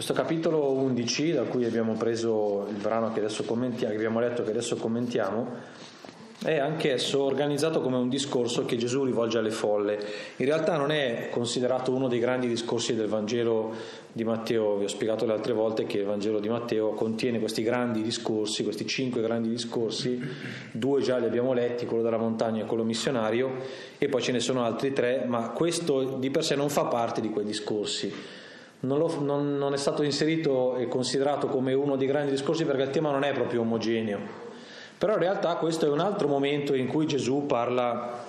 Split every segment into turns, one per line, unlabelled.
Questo capitolo 11, da cui abbiamo preso il brano che adesso commentiamo, che abbiamo letto che adesso commentiamo, è anch'esso organizzato come un discorso che Gesù rivolge alle folle. In realtà non è considerato uno dei grandi discorsi del Vangelo di Matteo, vi ho spiegato le altre volte che il Vangelo di Matteo contiene questi grandi discorsi, questi cinque grandi discorsi, due già li abbiamo letti, quello della montagna e quello missionario, e poi ce ne sono altri tre, ma questo di per sé non fa parte di quei discorsi non, lo, non, non, è stato inserito e considerato come uno dei grandi discorsi perché il tema non è proprio omogeneo. Però in realtà questo è un altro momento in cui Gesù parla,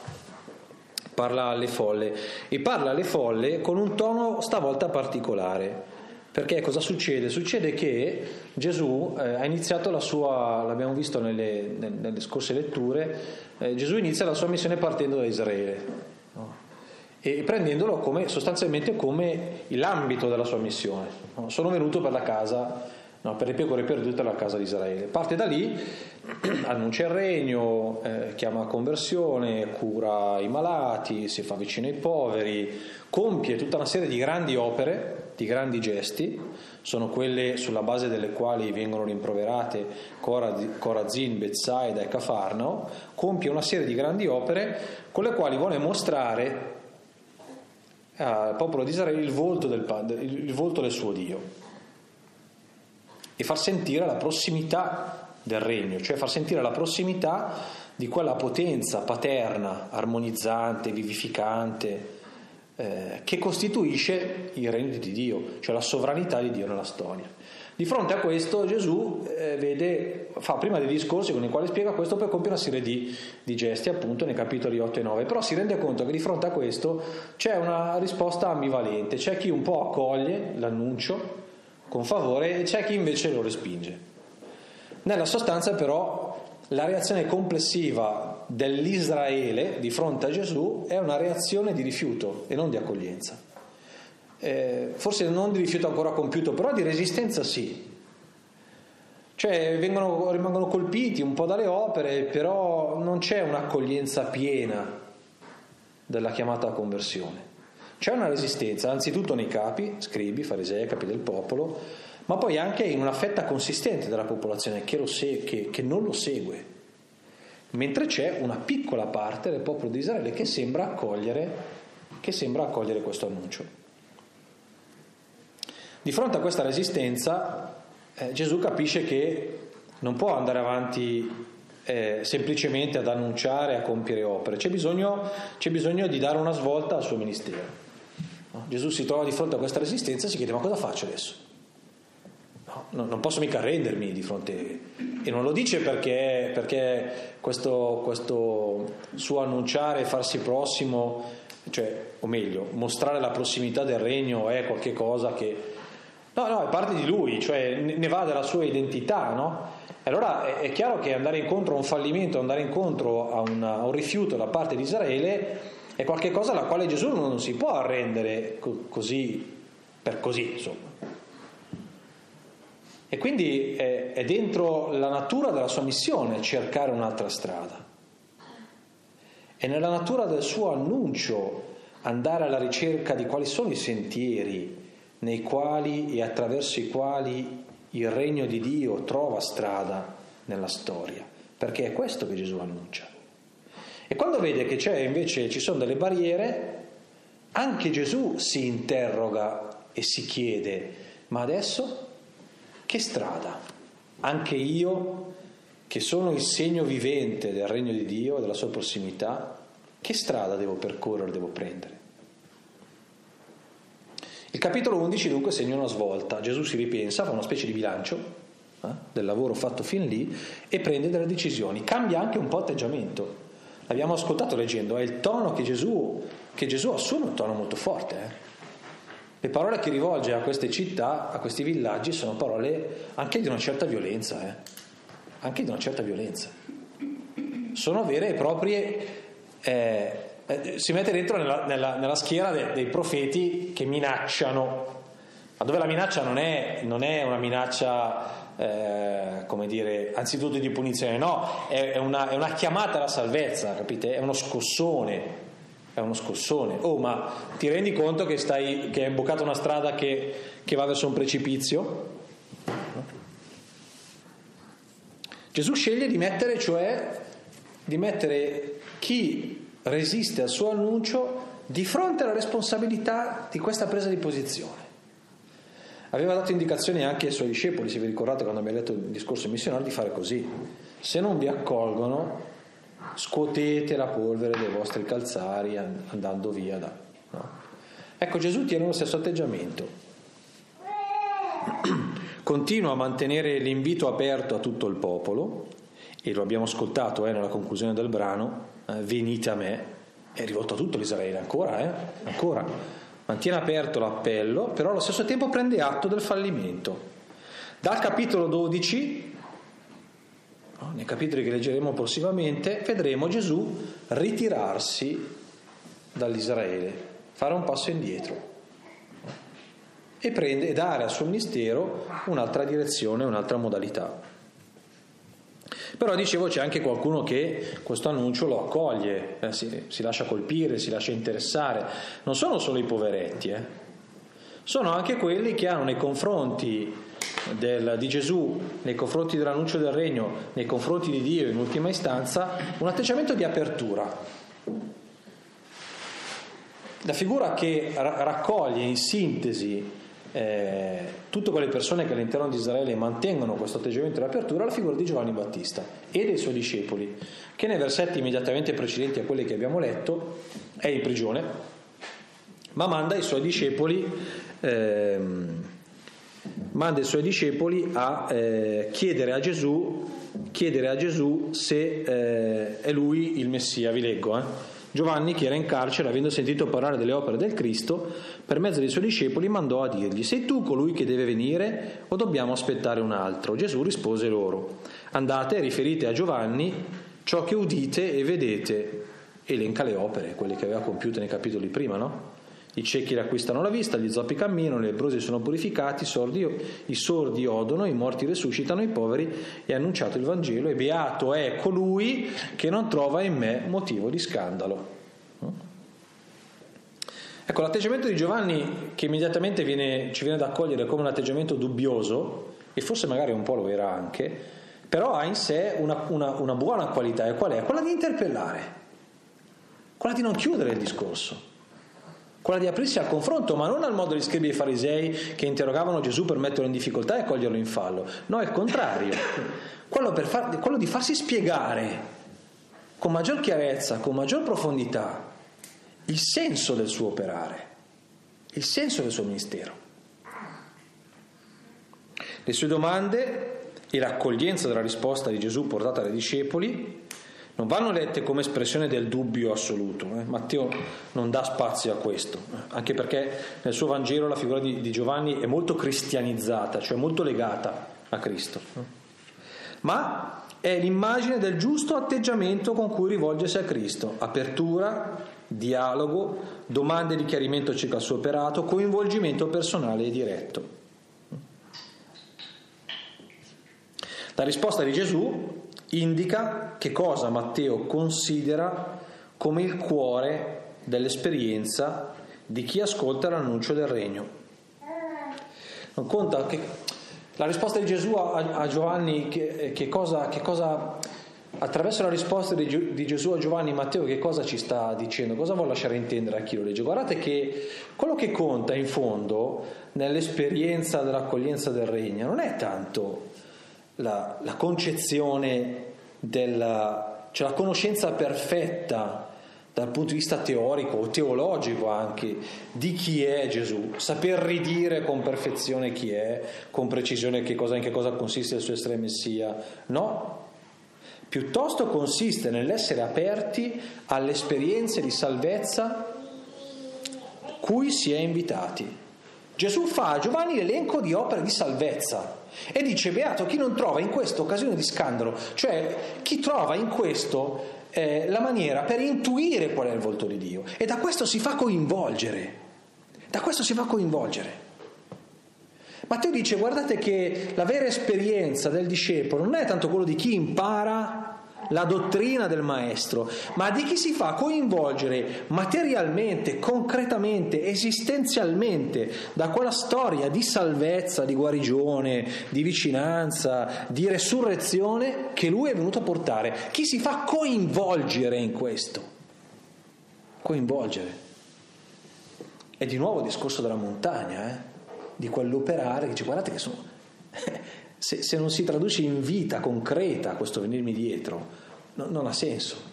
parla alle folle e parla alle folle con un tono stavolta particolare. Perché cosa succede? Succede che Gesù eh, ha iniziato la sua, l'abbiamo visto nelle, nelle scorse letture, eh, Gesù inizia la sua missione partendo da Israele e prendendolo come, sostanzialmente come l'ambito della sua missione. Sono venuto per la casa, no, per le pecore perdute della casa di Israele. Parte da lì, annuncia il regno, eh, chiama a conversione, cura i malati, si fa vicino ai poveri, compie tutta una serie di grandi opere, di grandi gesti, sono quelle sulla base delle quali vengono rimproverate Corazin, Bezzaida e Cafarno, compie una serie di grandi opere con le quali vuole mostrare al popolo di Israele il volto del, il volto del suo Dio e far sentire la prossimità del regno, cioè far sentire la prossimità di quella potenza paterna, armonizzante, vivificante, eh, che costituisce il regno di Dio, cioè la sovranità di Dio nella storia. Di fronte a questo Gesù eh, vede, fa prima dei discorsi con i quali spiega questo, poi compie una serie di, di, gesti appunto nei capitoli 8 e 9, però si rende conto che di fronte a questo c'è una risposta ambivalente, c'è chi un po' accoglie l'annuncio con favore e c'è chi invece lo respinge. Nella sostanza però la reazione complessiva dell'Israele di fronte a Gesù è una reazione di rifiuto e non di accoglienza eh, forse non di rifiuto ancora compiuto, però di resistenza sì. Cioè vengono, rimangono colpiti un po' dalle opere, però non c'è un'accoglienza piena della chiamata a conversione. C'è una resistenza, anzitutto nei capi, scribi, farisei, capi del popolo, ma poi anche in una fetta consistente della popolazione che, se- che, che non lo segue. Mentre c'è una piccola parte del popolo di Israele che sembra accogliere, che sembra accogliere questo annuncio. Di fronte a questa resistenza eh, Gesù capisce che non può andare avanti eh, semplicemente ad annunciare, a compiere opere, c'è bisogno, c'è bisogno di dare una svolta al suo ministero. No? Gesù si trova di fronte a questa resistenza e si chiede ma cosa faccio adesso? No, non posso mica arrendermi di fronte e non lo dice perché, perché questo, questo suo annunciare, farsi prossimo, cioè, o meglio, mostrare la prossimità del regno è qualcosa che No, no, è parte di lui, cioè ne va della sua identità, no? Allora è chiaro che andare incontro a un fallimento, andare incontro a, una, a un rifiuto da parte di Israele è qualcosa alla quale Gesù non si può arrendere così, per così, insomma. E quindi è, è dentro la natura della sua missione cercare un'altra strada. È nella natura del suo annuncio andare alla ricerca di quali sono i sentieri nei quali e attraverso i quali il regno di Dio trova strada nella storia, perché è questo che Gesù annuncia. E quando vede che c'è invece ci sono delle barriere, anche Gesù si interroga e si chiede, ma adesso che strada? Anche io, che sono il segno vivente del regno di Dio, della sua prossimità, che strada devo percorrere, devo prendere? Il capitolo 11 dunque segna una svolta, Gesù si ripensa, fa una specie di bilancio eh, del lavoro fatto fin lì e prende delle decisioni, cambia anche un po' atteggiamento. L'abbiamo ascoltato leggendo, è il tono che Gesù, che Gesù assume, un tono molto forte. Eh. Le parole che rivolge a queste città, a questi villaggi, sono parole anche di una certa violenza, eh. anche di una certa violenza. Sono vere e proprie eh, eh, si mette dentro nella, nella, nella schiera de, dei profeti che minacciano, ma dove la minaccia non è, non è una minaccia, eh, come dire, anzitutto di punizione, no, è, è, una, è, una, chiamata alla salvezza, capite? È uno scossone, è uno scossone. Oh, ma ti rendi conto che, stai, che hai imboccato una strada che, che va verso un precipizio? Gesù sceglie di mettere, cioè, di mettere chi resiste al suo annuncio di fronte alla responsabilità di questa presa di posizione. Aveva dato indicazioni anche ai suoi discepoli, se vi ricordate quando abbiamo letto il discorso missionario, di fare così. Se non vi accolgono, scuotete la polvere dei vostri calzari andando via da... No? Ecco, Gesù tiene lo stesso atteggiamento. Continua a mantenere l'invito aperto a tutto il popolo, e lo abbiamo ascoltato eh, nella conclusione del brano, venite a me, è rivolto a tutto l'Israele ancora, eh? ancora. Mantiene aperto l'appello, però allo stesso tempo prende atto del fallimento. Dal capitolo 12 nei capitoli che leggeremo prossimamente, vedremo Gesù ritirarsi dall'Israele, fare un passo indietro e, prende, e dare al suo ministero un'altra direzione, un'altra modalità. Però dicevo c'è anche qualcuno che questo annuncio lo accoglie, eh, si, si, lascia colpire, si lascia interessare. Non sono solo i poveretti, eh. sono anche quelli che hanno nei confronti del, di Gesù nei confronti dell'annuncio del regno, nei confronti di Dio in ultima istanza, un atteggiamento di apertura. La figura che raccoglie in sintesi eh, tutte quelle persone che all'interno di Israele mantengono questo atteggiamento di apertura è la figura di Giovanni Battista e dei suoi discepoli, che nei versetti immediatamente precedenti a quelli che abbiamo letto è in prigione, ma manda i suoi discepoli. Manda i suoi discepoli a eh, chiedere, a Gesù, chiedere a Gesù se eh, è lui il Messia. Vi leggo. Giovanni, che era in carcere, avendo sentito parlare delle opere del Cristo, per mezzo dei suoi discepoli mandò a dirgli, sei tu colui che deve venire o dobbiamo aspettare un altro? Gesù rispose loro, andate e riferite a Giovanni ciò che udite e vedete. Elenca le opere, quelle che aveva compiute nei capitoli prima, no? I ciechi riacquistano la vista, gli zoppi camminano, le lebbrosi sono purificati, i sordi, i sordi odono, i morti resuscitano, i poveri è annunciato il Vangelo e beato è colui che non trova in me motivo di scandalo. Ecco, l'atteggiamento di Giovanni che immediatamente viene, ci viene da accogliere come un atteggiamento dubbioso, e forse magari un po' lo era anche, però ha in sé una, una, una buona qualità, e qual è? Quella di interpellare, quella di non chiudere il discorso quella di aprirsi al confronto, ma non al modo di scribi e farisei che interrogavano Gesù per metterlo in difficoltà e coglierlo in fallo. No, è il contrario. Quello, far, quello di farsi spiegare con maggior chiarezza, con maggior profondità, il senso del suo operare, il senso del suo ministero. Le sue domande e l'accoglienza della risposta di Gesù portata dai discepoli non vanno lette come espressione del dubbio assoluto. Eh? Matteo non dà spazio a questo, eh? anche perché nel suo Vangelo la figura di, di, Giovanni è molto cristianizzata, cioè molto legata a Cristo. Ma è l'immagine del giusto atteggiamento con cui rivolgersi a Cristo, apertura, dialogo, domande di chiarimento circa il suo operato, coinvolgimento personale e diretto. La risposta di Gesù indica che cosa Matteo considera come il cuore dell'esperienza di chi ascolta l'annuncio del regno. Non conta che la risposta di Gesù a, a Giovanni, che, che, cosa, che, cosa, attraverso la risposta di, di, Gesù a Giovanni Matteo, che cosa ci sta dicendo? Cosa vuole lasciare intendere a chi lo legge? Guardate che quello che conta in fondo nell'esperienza dell'accoglienza del regno non è tanto la, la concezione della cioè la conoscenza perfetta dal punto di vista teorico o teologico anche di chi è Gesù, saper ridire con perfezione chi è, con precisione che cosa, in che cosa consiste il suo essere Messia. No, piuttosto consiste nell'essere aperti alle esperienze di salvezza cui si è invitati. Gesù fa a Giovanni l'elenco di opere di salvezza e dice, beato chi non trova in questa occasione di scandalo, cioè chi trova in questo eh, la maniera per intuire qual è il volto di Dio e da questo si fa coinvolgere, da questo si fa coinvolgere. Matteo dice, guardate che la vera esperienza del discepolo non è tanto quello di chi impara la dottrina del maestro, ma di chi si fa coinvolgere materialmente, concretamente, esistenzialmente da quella storia di salvezza, di guarigione, di vicinanza, di resurrezione che lui è venuto a portare. Chi si fa coinvolgere in questo? Coinvolgere. È di nuovo il discorso della montagna, eh? di quell'operare che dice guardate che sono... se, se, non si traduce in vita concreta questo venirmi dietro, no, non ha senso.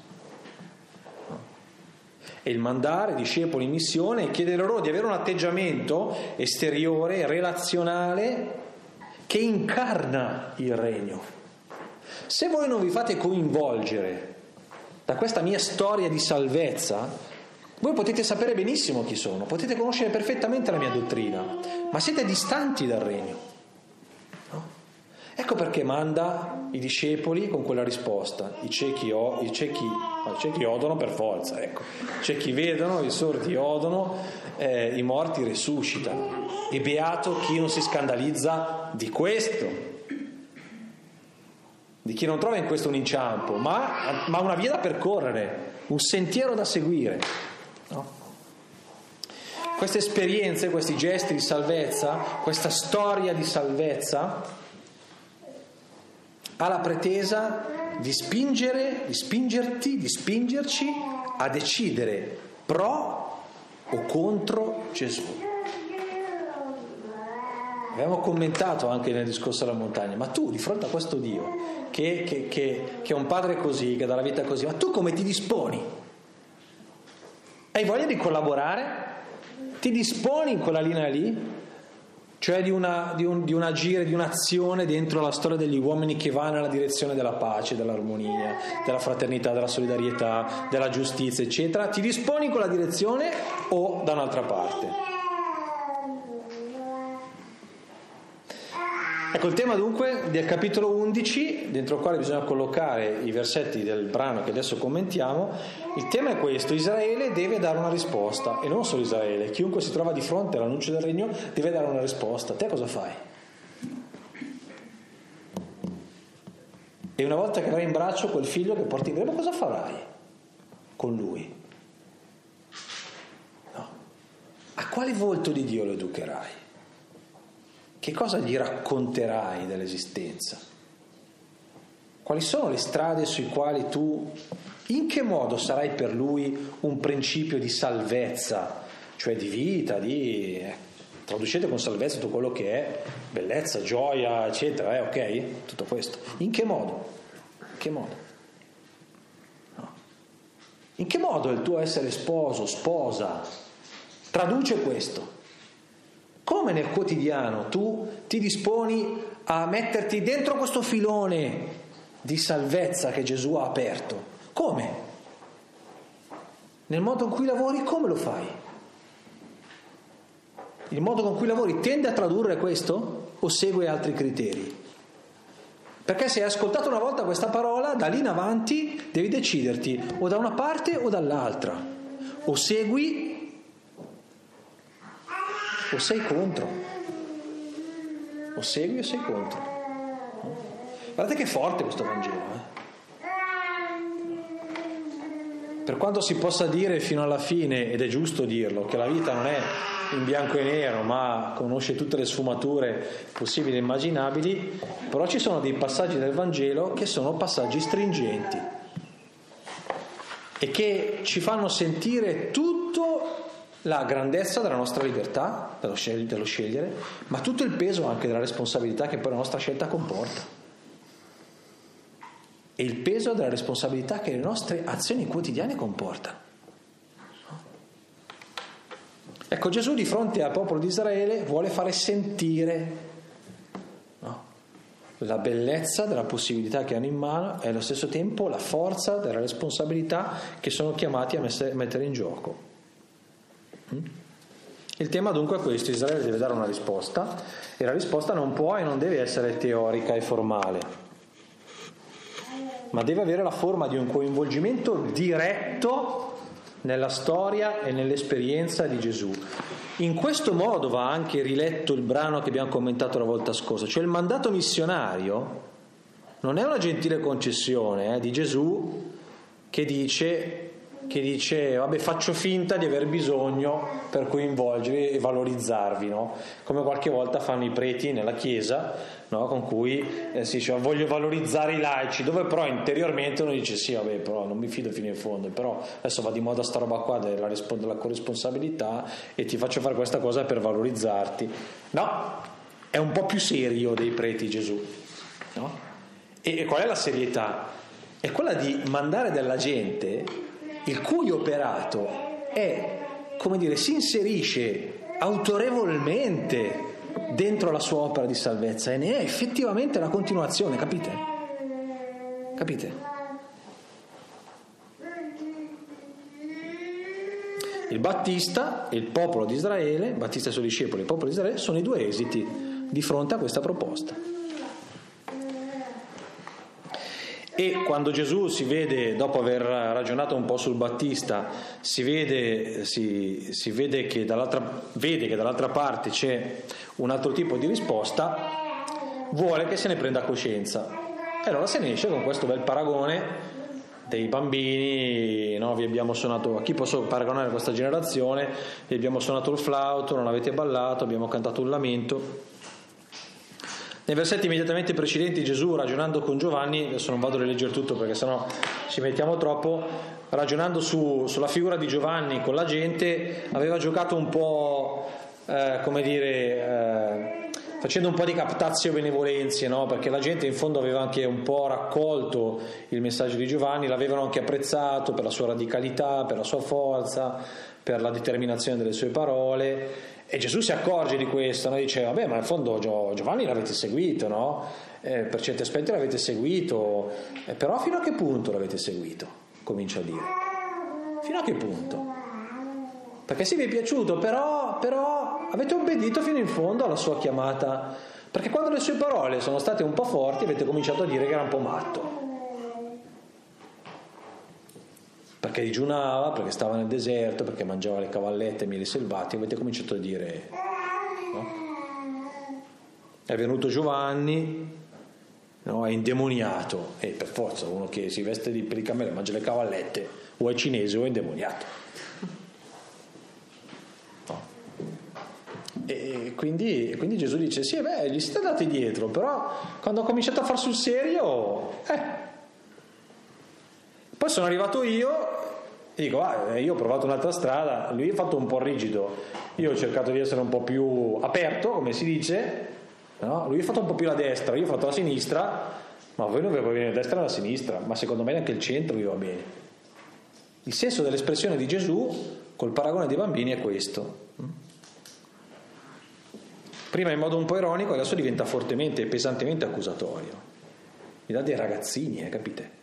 E il mandare discepoli in missione e chiedere loro di avere un atteggiamento esteriore, relazionale, che incarna il regno. Se voi non vi fate coinvolgere da questa mia storia di salvezza, voi potete sapere benissimo chi sono, potete conoscere perfettamente la mia dottrina, ma siete distanti dal regno. Ecco perché manda i discepoli con quella risposta. I ciechi, o, i ciechi, i ciechi odono per forza, ecco. I ciechi vedono, i sordi odono, eh, i morti resuscitano. E beato chi non si scandalizza di questo, di chi non trova in questo un inciampo, ma, ma una via da percorrere, un sentiero da seguire. No? Queste esperienze, questi gesti di salvezza, questa storia di salvezza, ha la pretesa di spingere, di spingerti, di spingerci a decidere pro o contro Gesù. Abbiamo commentato anche nel discorso della montagna, ma tu di fronte a questo Dio, che, che, che, che è un padre così, che dà la vita così, ma tu come ti disponi? Hai voglia di collaborare? Ti disponi in quella linea lì? Cioè di, una, di, un, di un agire, di un'azione dentro la storia degli uomini che va nella direzione della pace, dell'armonia, della fraternità, della solidarietà, della giustizia, eccetera, ti disponi in quella direzione o da un'altra parte? Ecco il tema dunque del capitolo 11, dentro il quale bisogna collocare i versetti del brano che adesso commentiamo, il tema è questo, Israele deve dare una risposta e non solo Israele, chiunque si trova di fronte all'annuncio del regno deve dare una risposta. Te cosa fai? E una volta che avrai in braccio quel figlio che porti in grembo, cosa farai con lui? No. A quale volto di Dio lo educherai? Che cosa gli racconterai dell'esistenza? Quali sono le strade sui quali tu, in che modo sarai per lui un principio di salvezza, cioè di vita, di... Eh, traducete con salvezza tutto quello che è bellezza, gioia, eccetera, eh, ok? Tutto questo. In che modo? In che modo? No. In che modo il tuo essere sposo, sposa, traduce questo? Come nel quotidiano tu ti disponi a metterti dentro questo filone di salvezza che Gesù ha aperto? Come? Nel modo in cui lavori, come lo fai? Il modo con cui lavori tende a tradurre questo o segue altri criteri? Perché se hai ascoltato una volta questa parola, da lì in avanti devi deciderti o da una parte o dall'altra. O segui o sei contro, o segui o sei contro. Guardate che forte questo Vangelo. Eh? Per quanto si possa dire fino alla fine, ed è giusto dirlo, che la vita non è in bianco e nero, ma conosce tutte le sfumature possibili e immaginabili, però ci sono dei passaggi del Vangelo che sono passaggi stringenti e che ci fanno sentire tutto la grandezza della nostra libertà, dello, scel- dello scegliere, ma tutto il peso anche della responsabilità che poi la nostra scelta comporta. E il peso della responsabilità che le nostre azioni quotidiane comportano. Ecco, Gesù di fronte al popolo di Israele vuole fare sentire no, la bellezza della possibilità che hanno in mano e allo stesso tempo la forza della responsabilità che sono chiamati a mettere in gioco. Il tema dunque è questo, Israele deve dare una risposta e la risposta non può e non deve essere teorica e formale, ma deve avere la forma di un coinvolgimento diretto nella storia e nell'esperienza di Gesù. In questo modo va anche riletto il brano che abbiamo commentato la volta scorsa, cioè il mandato missionario non è una gentile concessione eh, di Gesù che dice che dice vabbè faccio finta di aver bisogno per coinvolgervi e valorizzarvi, no? come qualche volta fanno i preti nella chiesa, no? con cui eh, si dice voglio valorizzare i laici, dove però interiormente uno dice sì vabbè però non mi fido fino in fondo, però adesso va di moda sta roba qua della, della corresponsabilità e ti faccio fare questa cosa per valorizzarti. No, è un po' più serio dei preti Gesù. No? E qual è la serietà? È quella di mandare della gente il cui operato è, come dire, si inserisce autorevolmente dentro la sua opera di salvezza e ne è effettivamente la continuazione, capite? Capite? Il Battista e il popolo di Israele, Battista e i suoi discepoli il popolo di Israele, sono i due esiti di fronte a questa proposta. E quando Gesù si vede, dopo aver ragionato un po' sul Battista, si vede, si, si vede, che, dall'altra, vede che dall'altra parte c'è un altro tipo di risposta, vuole che se ne prenda coscienza. E allora se ne esce con questo bel paragone dei bambini, no? vi abbiamo suonato, a chi posso paragonare questa generazione? Vi abbiamo suonato il flauto, non avete ballato, abbiamo cantato un lamento. Nei versetti immediatamente precedenti Gesù ragionando con Giovanni, adesso non vado a rileggere tutto perché sennò ci mettiamo troppo, ragionando su, sulla figura di Giovanni con la gente, aveva giocato un po', eh, come dire, eh, facendo un po' di captazio benevolenze, no? perché la gente in fondo aveva anche un po' raccolto il messaggio di Giovanni, l'avevano anche apprezzato per la sua radicalità, per la sua forza, per la determinazione delle sue parole e Gesù si accorge di questo, no? dice, vabbè, ma in fondo Giovanni l'avete seguito, no? Eh, per certi aspetti l'avete seguito, eh, però fino a che punto l'avete seguito? Comincia a dire. Fino a che punto? Perché sì, vi è piaciuto, però, però avete obbedito fino in fondo alla sua chiamata. Perché quando le sue parole sono state un po' forti avete cominciato a dire che era un po' matto. Perché digiunava, perché stava nel deserto, perché mangiava le cavallette e mieli selvatici, avete cominciato a dire, no? È venuto Giovanni, no? è indemoniato, e per forza uno che si veste di, per i cammelli mangia le cavallette, o è cinese o è indemoniato. No. E quindi, quindi, Gesù dice, sì, beh, gli siete andati dietro, però quando ho cominciato a far sul serio, eh, poi sono arrivato io e dico, ah, io ho provato un'altra strada, lui è fatto un po' rigido, io ho cercato di essere un po' più aperto, come si dice, no? lui è fatto un po' più la destra, io ho fatto la sinistra, ma voi non vi va bene la destra e la sinistra, ma secondo me anche il centro vi va bene. Il senso dell'espressione di Gesù col paragone dei bambini è questo. Prima in modo un po' ironico, adesso diventa fortemente e pesantemente accusatorio. Mi dà dei ragazzini, eh, capite?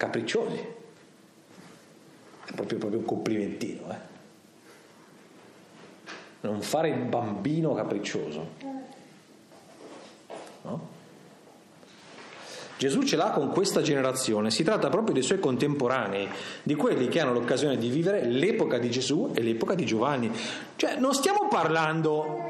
Capricciosi. È proprio, proprio un complimentino. Eh? Non fare il bambino capriccioso. No? Gesù ce l'ha con questa generazione, si tratta proprio dei suoi contemporanei, di quelli che hanno l'occasione di vivere l'epoca di Gesù e l'epoca di Giovanni. Cioè non stiamo parlando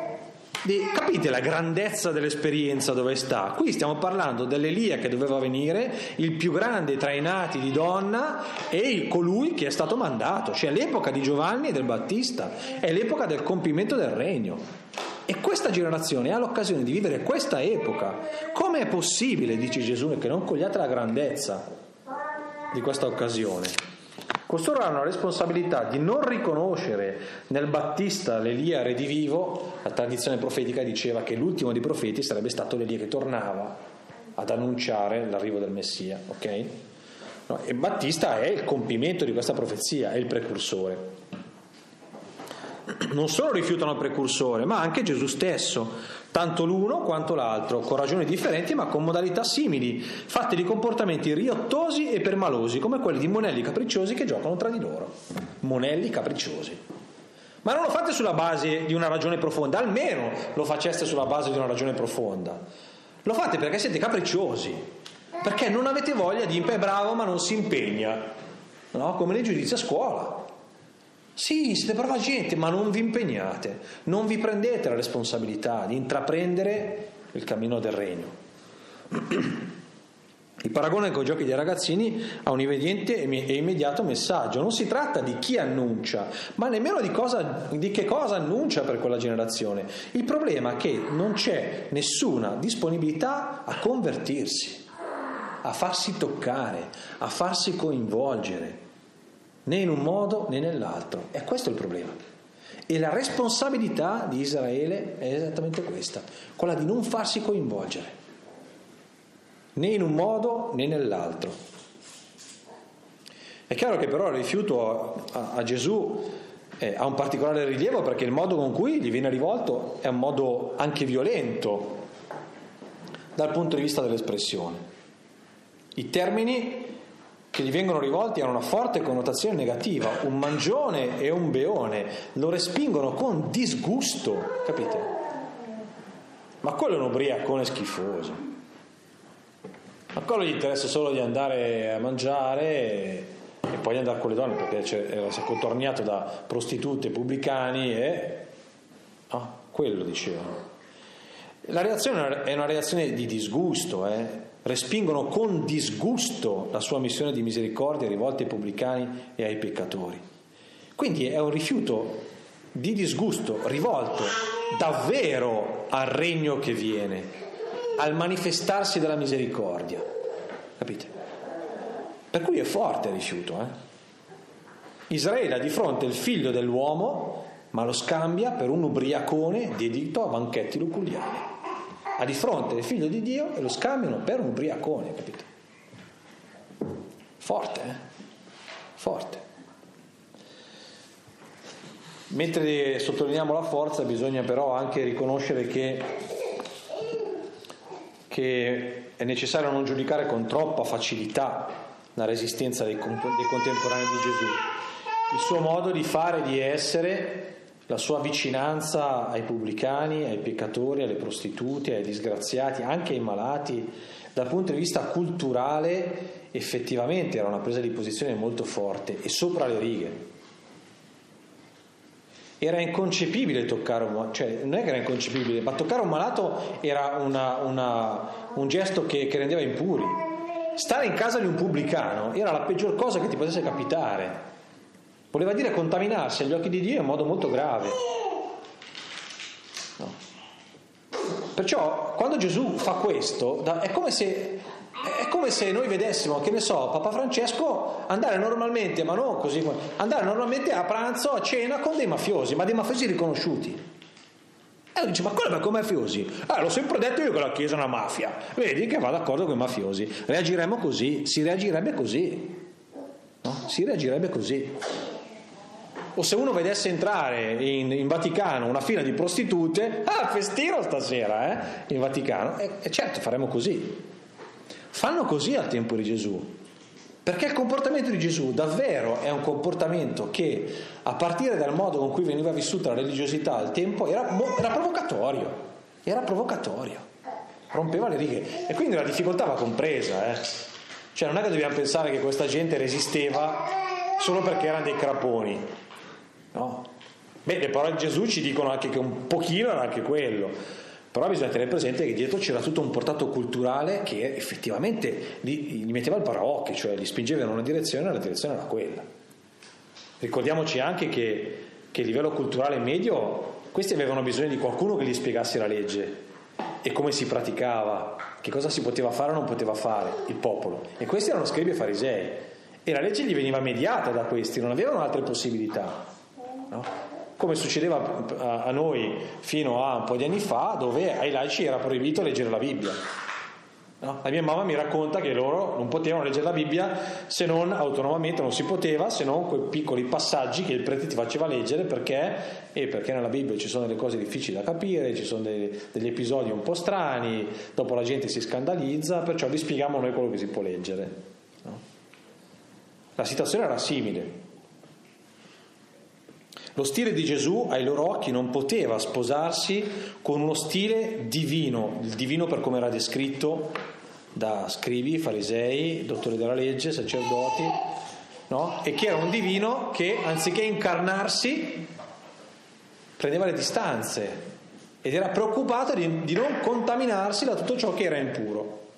Capite la grandezza dell'esperienza dove sta? Qui stiamo parlando dell'Elia che doveva venire, il più grande tra i nati di donna e colui che è stato mandato, cioè l'epoca di Giovanni e del Battista, è l'epoca del compimento del regno. E questa generazione ha l'occasione di vivere questa epoca. Come è possibile, dice Gesù, che non cogliate la grandezza di questa occasione? Costoro hanno la responsabilità di non riconoscere nel Battista l'Elia redivivo, la tradizione profetica diceva che l'ultimo dei profeti sarebbe stato l'Elia che tornava ad annunciare l'arrivo del Messia, ok? No, e Battista è il compimento di questa profezia, è il precursore. Non solo rifiutano il precursore, ma anche Gesù stesso tanto l'uno quanto l'altro, con ragioni differenti ma con modalità simili, fatte di comportamenti riottosi e permalosi, come quelli di monelli capricciosi che giocano tra di loro. Monelli capricciosi. Ma non lo fate sulla base di una ragione profonda, almeno lo faceste sulla base di una ragione profonda. Lo fate perché siete capricciosi, perché non avete voglia di è bravo ma non si impegna, no? come nei giudizi a scuola. Sì, siete brava gente, ma non vi impegnate, non vi prendete la responsabilità di intraprendere il cammino del regno. Il paragone con i giochi dei ragazzini ha un evidente e immediato messaggio. Non si tratta di chi annuncia, ma nemmeno di, cosa, di, che cosa annuncia per quella generazione. Il problema è che non c'è nessuna disponibilità a convertirsi, a farsi toccare, a farsi coinvolgere, né in un modo né nell'altro. E questo è il problema. E la responsabilità di Israele è esattamente questa, quella di non farsi coinvolgere né in un modo né nell'altro. È chiaro che però il rifiuto a, a Gesù eh, ha un particolare rilievo perché il modo con cui gli viene rivolto è un modo anche violento dal punto di vista dell'espressione. I termini che gli vengono rivolti hanno una forte connotazione negativa, un mangione e un beone, lo respingono con disgusto, capite? Ma quello è un ubriacone schifoso. A quello gli interessa solo di andare a mangiare e, poi andare con le donne perché era contorniato da prostitute pubblicani e... Ah, quello dicevano. La reazione è una reazione di disgusto, eh? Respingono con disgusto la sua missione di misericordia rivolta ai pubblicani e ai peccatori. Quindi è un rifiuto di disgusto rivolto davvero al regno che viene, al manifestarsi della misericordia. Capite? Per cui è forte il rifiuto. Eh? Israele ha di fronte il figlio dell'uomo, ma lo scambia per un ubriacone dedito a banchetti luculiani. Ha di fronte il figlio di Dio e lo scambiano per un ubriacone, capite? Forte, eh? Forte. Mentre sottolineiamo la forza bisogna però anche riconoscere che che è necessario non giudicare con troppa facilità la resistenza dei, dei contemporanei di Gesù, il suo modo di fare e di essere, la sua vicinanza ai pubblicani, ai peccatori, alle prostitute, ai disgraziati, anche ai malati, dal punto di vista culturale effettivamente era una presa di posizione molto forte e sopra le righe. Era inconcepibile toccare un malato, cioè non è che era inconcepibile, ma toccare un malato era una, una, un gesto che, che rendeva impuri. Stare in casa di un pubblicano era la peggior cosa che ti potesse capitare. Voleva dire contaminarsi agli occhi di Dio in modo molto grave. No. Perciò quando Gesù fa questo, è come se è come se noi vedessimo, che ne so, Papa Francesco andare normalmente, ma non così, andare normalmente a pranzo, a cena con dei mafiosi, ma dei mafiosi riconosciuti. E lui dice, ma quello è come mafiosi? Ah, l'ho sempre detto io che la Chiesa è una mafia. Vedi che va d'accordo con i mafiosi. Reagiremmo così, si reagirebbe così. No? Si reagirebbe così. O se uno vedesse entrare in, in Vaticano una fila di prostitute, ah, festino stasera, eh, in Vaticano. E, e certo, faremo così. Fanno così al tempo di Gesù. Perché il comportamento di Gesù davvero è un comportamento che, a partire dal modo con cui veniva vissuta la religiosità al tempo, era, era provocatorio. Era provocatorio. Rompeva le righe. E quindi la difficoltà va compresa. Eh. Cioè non è che dobbiamo pensare che questa gente resisteva solo perché erano dei craponi. No. Beh, le parole di Gesù ci dicono anche che un pochino era anche quello. Però bisogna tenere presente che dietro c'era tutto un portato culturale che effettivamente li, li metteva al paraocchi, cioè li spingeva in una direzione e la direzione era quella. Ricordiamoci anche che, che a livello culturale medio questi avevano bisogno di qualcuno che gli spiegasse la legge e come si praticava, che cosa si poteva fare o non poteva fare il popolo. E questi erano scribi e farisei. E la legge gli veniva mediata da questi, non avevano altre possibilità. No? come succedeva a noi fino a un po' di anni fa, dove ai laici era proibito leggere la Bibbia. No? La mia mamma mi racconta che loro non potevano leggere la Bibbia se non autonomamente, non si poteva, se non quei piccoli passaggi che il prete ti faceva leggere perché, e perché nella Bibbia ci sono delle cose difficili da capire, ci sono dei, degli episodi un po' strani, dopo la gente si scandalizza, perciò vi spieghiamo noi quello che si può leggere. No? La situazione era simile. Lo stile di Gesù ai loro occhi non poteva sposarsi con uno stile divino, il divino per come era descritto da scrivi, farisei, dottori della legge, sacerdoti, no? e che era un divino che anziché incarnarsi prendeva le distanze ed era preoccupato di, di non contaminarsi da tutto ciò che era impuro.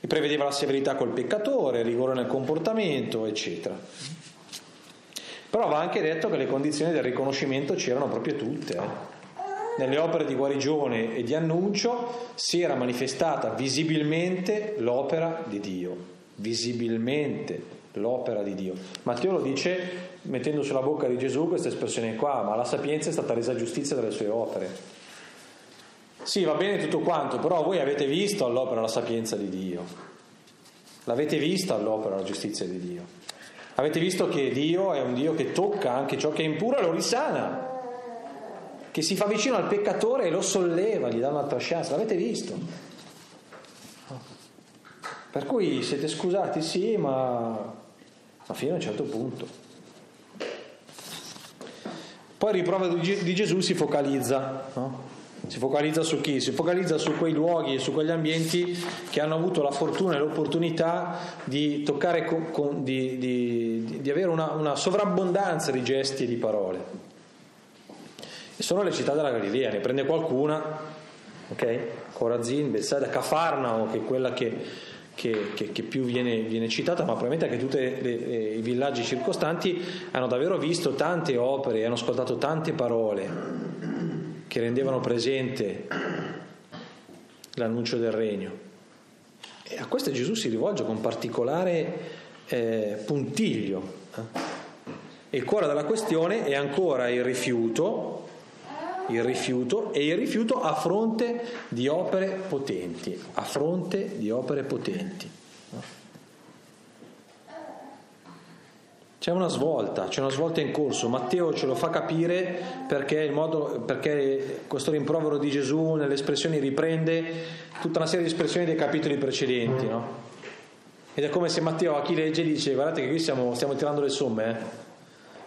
E prevedeva la severità col peccatore, il rigore nel comportamento, eccetera. Però va anche detto che le condizioni del riconoscimento c'erano proprio tutte. Eh. Nelle opere di guarigione e di annuncio si era manifestata visibilmente l'opera di Dio, visibilmente l'opera di Dio. Matteo lo dice mettendo sulla bocca di Gesù questa espressione qua, ma la sapienza è stata resa giustizia dalle sue opere. Sì, va bene tutto quanto, però voi avete visto all'opera la sapienza di Dio, l'avete vista all'opera la giustizia di Dio, avete visto che Dio è un Dio che tocca anche ciò che è impuro e lo risana, che si fa vicino al peccatore e lo solleva, gli dà un'altra chance, l'avete visto. Per cui siete scusati, sì, ma, ma fino a un certo punto. Poi riprova di Gesù si focalizza, no? Si focalizza su chi? Si focalizza su quei luoghi e su quegli ambienti che hanno avuto la fortuna e l'opportunità di toccare, con, con, di, di, di, avere una, una sovrabbondanza di gesti e di parole. E sono le città della Galilea, ne prende qualcuna, ok? Corazin, Bethsaida, Cafarnao, che è quella che che, che, che più viene, viene, citata, ma probabilmente anche tutti i villaggi circostanti hanno davvero visto tante opere, hanno ascoltato tante parole che rendevano presente l'annuncio del regno. E a questo Gesù si rivolge con particolare eh, puntiglio. Eh. Il cuore della questione è ancora il rifiuto il rifiuto e il rifiuto a fronte di opere potenti, a fronte di opere potenti. C'è una svolta, c'è una svolta in corso. Matteo ce lo fa capire perché, modo, perché, questo rimprovero di Gesù nelle espressioni riprende tutta una serie di espressioni dei capitoli precedenti. No? Ed è come se Matteo a chi legge dice guardate che qui stiamo, stiamo tirando le somme. Eh?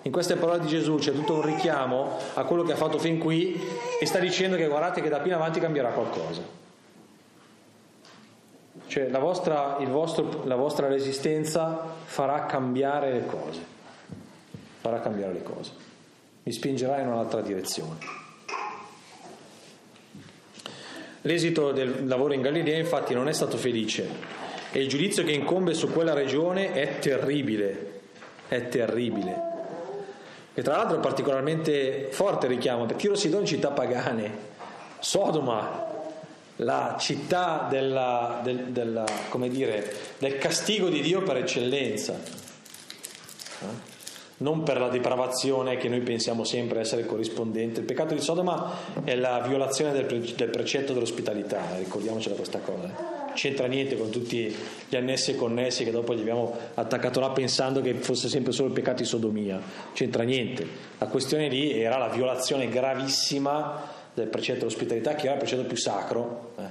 In queste parole di Gesù c'è tutto un richiamo a quello che ha fatto fin qui e sta dicendo che guardate che da qui in avanti cambierà qualcosa. Cioè la vostra, vostro, la vostra resistenza farà cambiare le cose, farà cambiare le cose, vi spingerà in un'altra direzione. L'esito del lavoro in Galilea infatti non è stato felice. E il giudizio che incombe su quella regione è terribile, è terribile. E tra l'altro è particolarmente forte il richiamo, perché Tiro Sidone città pagane, Sodoma, la città della, del, della, dire, del, castigo di Dio per eccellenza, eh? non per la depravazione che noi pensiamo sempre essere corrispondente. Il peccato di Sodoma è la violazione del, del precetto dell'ospitalità, ricordiamocela questa cosa. Eh? c'entra niente con tutti gli annessi e connessi che dopo gli abbiamo attaccato là pensando che fosse sempre solo il peccato di sodomia, c'entra niente. La questione lì era la violazione gravissima del precetto dell'ospitalità, che era il precetto più sacro, eh,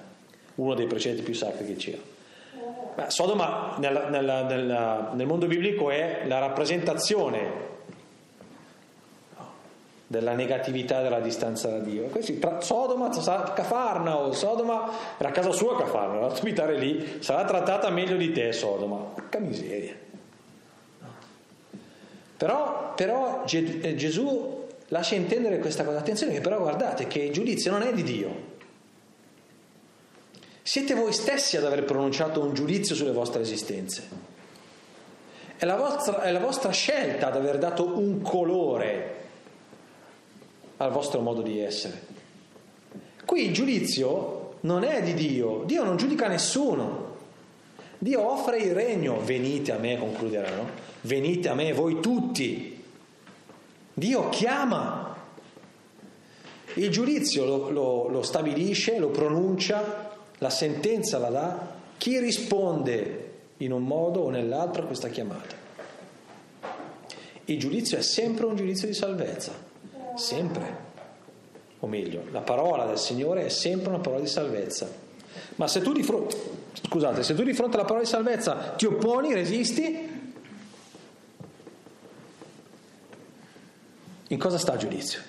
uno dei precetti più sacri che c'era. Beh, Sodoma nella, nella, nella, nel mondo biblico è la rappresentazione della negatività della distanza da Dio. Questi, tra Sodoma, Cafarnao, Sodoma era casa sua Cafarnao, la abitare lì, sarà trattata meglio di te Sodoma. Porca miseria. Però, però eh, Gesù lascia intendere questa cosa. Attenzione che però guardate che il giudizio non è di Dio. Siete voi stessi ad aver pronunciato un giudizio sulle vostre esistenze. È la vostra, è la vostra scelta ad aver dato un colore al vostro modo di essere. Qui il giudizio non è di Dio, Dio non giudica nessuno. Dio offre il regno, venite a me, concluderanno, venite a me voi tutti. Dio chiama. Il giudizio lo, lo, lo stabilisce, lo pronuncia, la sentenza la dà. Chi risponde in un modo o nell'altro a questa chiamata? Il giudizio è sempre un giudizio di salvezza sempre. O meglio, la parola del Signore è sempre una parola di salvezza. Ma se tu di fronte, scusate, se tu di fronte alla parola di salvezza ti opponi, resisti, in cosa sta il giudizio?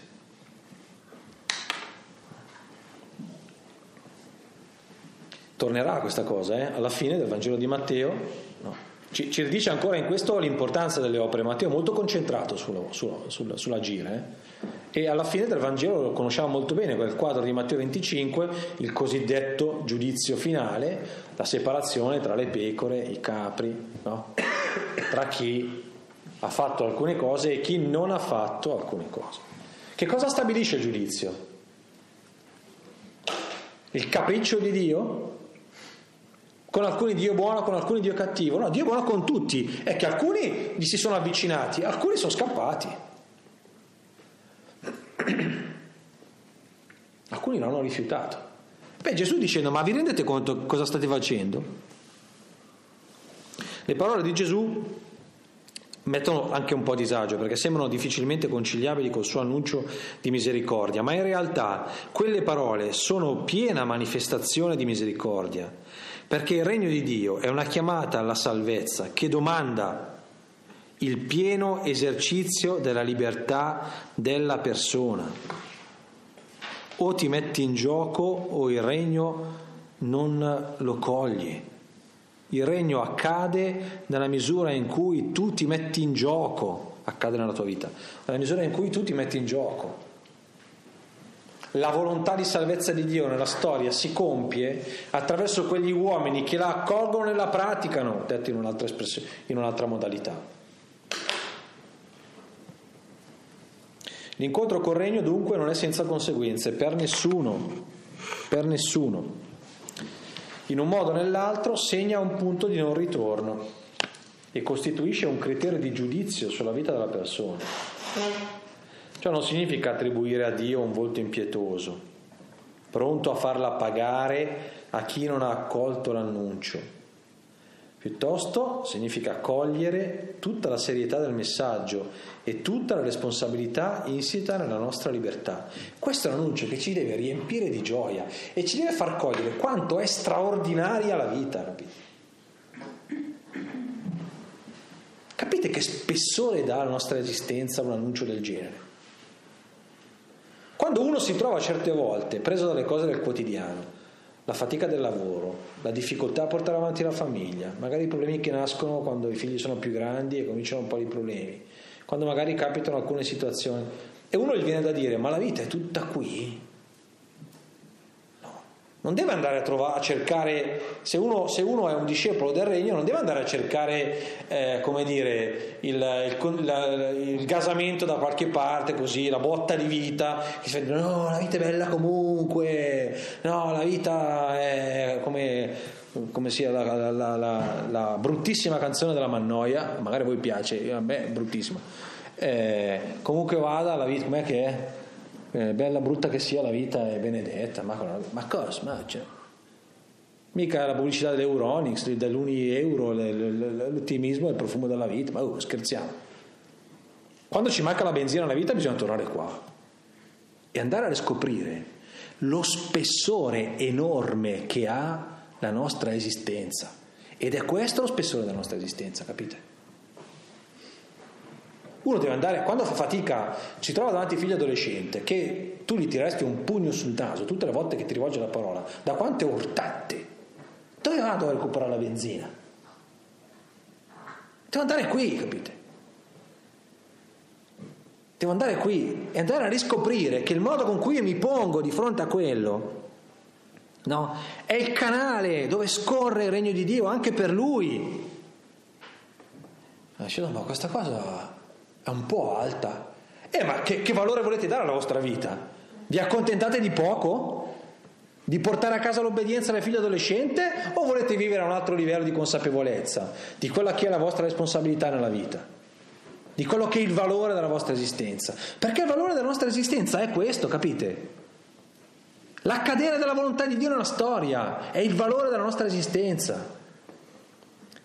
Tornerà questa cosa, eh? alla fine del Vangelo di Matteo, no. ci, ci dice ancora in questo l'importanza delle opere. Matteo è molto concentrato sullo, sullo, sul, sull'agire. Eh? E alla fine del Vangelo lo conosciamo molto bene, quel quadro di Matteo 25, il cosiddetto giudizio finale, la separazione tra le pecore, i capri, no? tra chi ha fatto alcune cose e chi non ha fatto alcune cose. Che cosa stabilisce il giudizio? Il capriccio di Dio? Con alcuni Dio buono, con alcuni Dio cattivo. No, Dio buono con tutti. È che alcuni gli si sono avvicinati, alcuni sono scappati. Alcuni l'hanno rifiutato. Beh, Gesù dicendo, ma vi rendete conto cosa state facendo? Le parole di Gesù mettono anche un po' a disagio perché sembrano difficilmente conciliabili col suo annuncio di misericordia, ma in realtà quelle parole sono piena manifestazione di misericordia perché il regno di Dio è una chiamata alla salvezza che domanda il pieno esercizio della libertà della persona. O ti metti in gioco o il regno non lo cogli. Il regno accade nella misura in cui tu ti metti in gioco, accade nella tua vita, nella misura in cui tu ti metti in gioco la volontà di salvezza di Dio nella storia si compie attraverso quegli uomini che la accolgono e la praticano, detto in un'altra, in un'altra modalità. L'incontro col regno dunque non è senza conseguenze per nessuno, per nessuno. In un modo o nell'altro segna un punto di non ritorno e costituisce un criterio di giudizio sulla vita della persona. Ciò non significa attribuire a Dio un volto impietoso, pronto a farla pagare a chi non ha accolto l'annuncio. Piuttosto significa cogliere tutta la serietà del messaggio e tutta la responsabilità insita nella nostra libertà. Questo è un annuncio che ci deve riempire di gioia e ci deve far cogliere quanto è straordinaria la vita, capite? Capite che spessore dà alla nostra esistenza un annuncio del genere? Quando uno si trova certe volte preso dalle cose del quotidiano, la fatica del lavoro, la difficoltà a portare avanti la famiglia, magari i problemi che nascono quando i figli sono più grandi e cominciano un po' i problemi, quando magari capitano alcune situazioni, e uno gli viene da dire, ma la vita è tutta qui? Non deve andare a, trovare, a cercare, se uno, se uno, è un discepolo del regno, non deve andare a cercare, eh, come dire, il, il, la, il, gasamento da qualche parte, così, la botta di vita, che si fa, no, la vita è bella comunque, no, la vita è come, come sia la, la, la, bruttissima canzone della Mannoia, magari a voi piace, a me è bruttissima. Eh, comunque vada, la vita, com'è che è? Eh, bella brutta che sia la vita è benedetta, ma, ma cosa? Ma, cioè, mica la pubblicità dell'Euronix, dell'Uni Euro, l'ottimismo e il profumo della vita, ma oh, scherziamo. Quando ci manca la benzina nella vita bisogna tornare qua e andare a riscoprire lo spessore enorme che ha la nostra esistenza. Ed è questo lo spessore della nostra esistenza, capite? Uno deve andare, quando fa fatica, ci trova davanti figlio adolescente, che tu gli tireresti un pugno sul naso tutte le volte che ti rivolge la parola, da quante urtate? Dove vado a recuperare la benzina? Devo andare qui, capite? Devo andare qui e andare a riscoprire che il modo con cui io mi pongo di fronte a quello no, è il canale dove scorre il regno di Dio anche per lui. Ma questa cosa è un po' alta. Eh, ma che, che valore volete dare alla vostra vita? Vi accontentate di poco? Di portare a casa l'obbedienza alle figlie adolescente o volete vivere a un altro livello di consapevolezza di quella che è la vostra responsabilità nella vita? Di quello che è il valore della vostra esistenza? Perché il valore della nostra esistenza è questo, capite? L'accadere della volontà di Dio nella storia è il valore della nostra esistenza.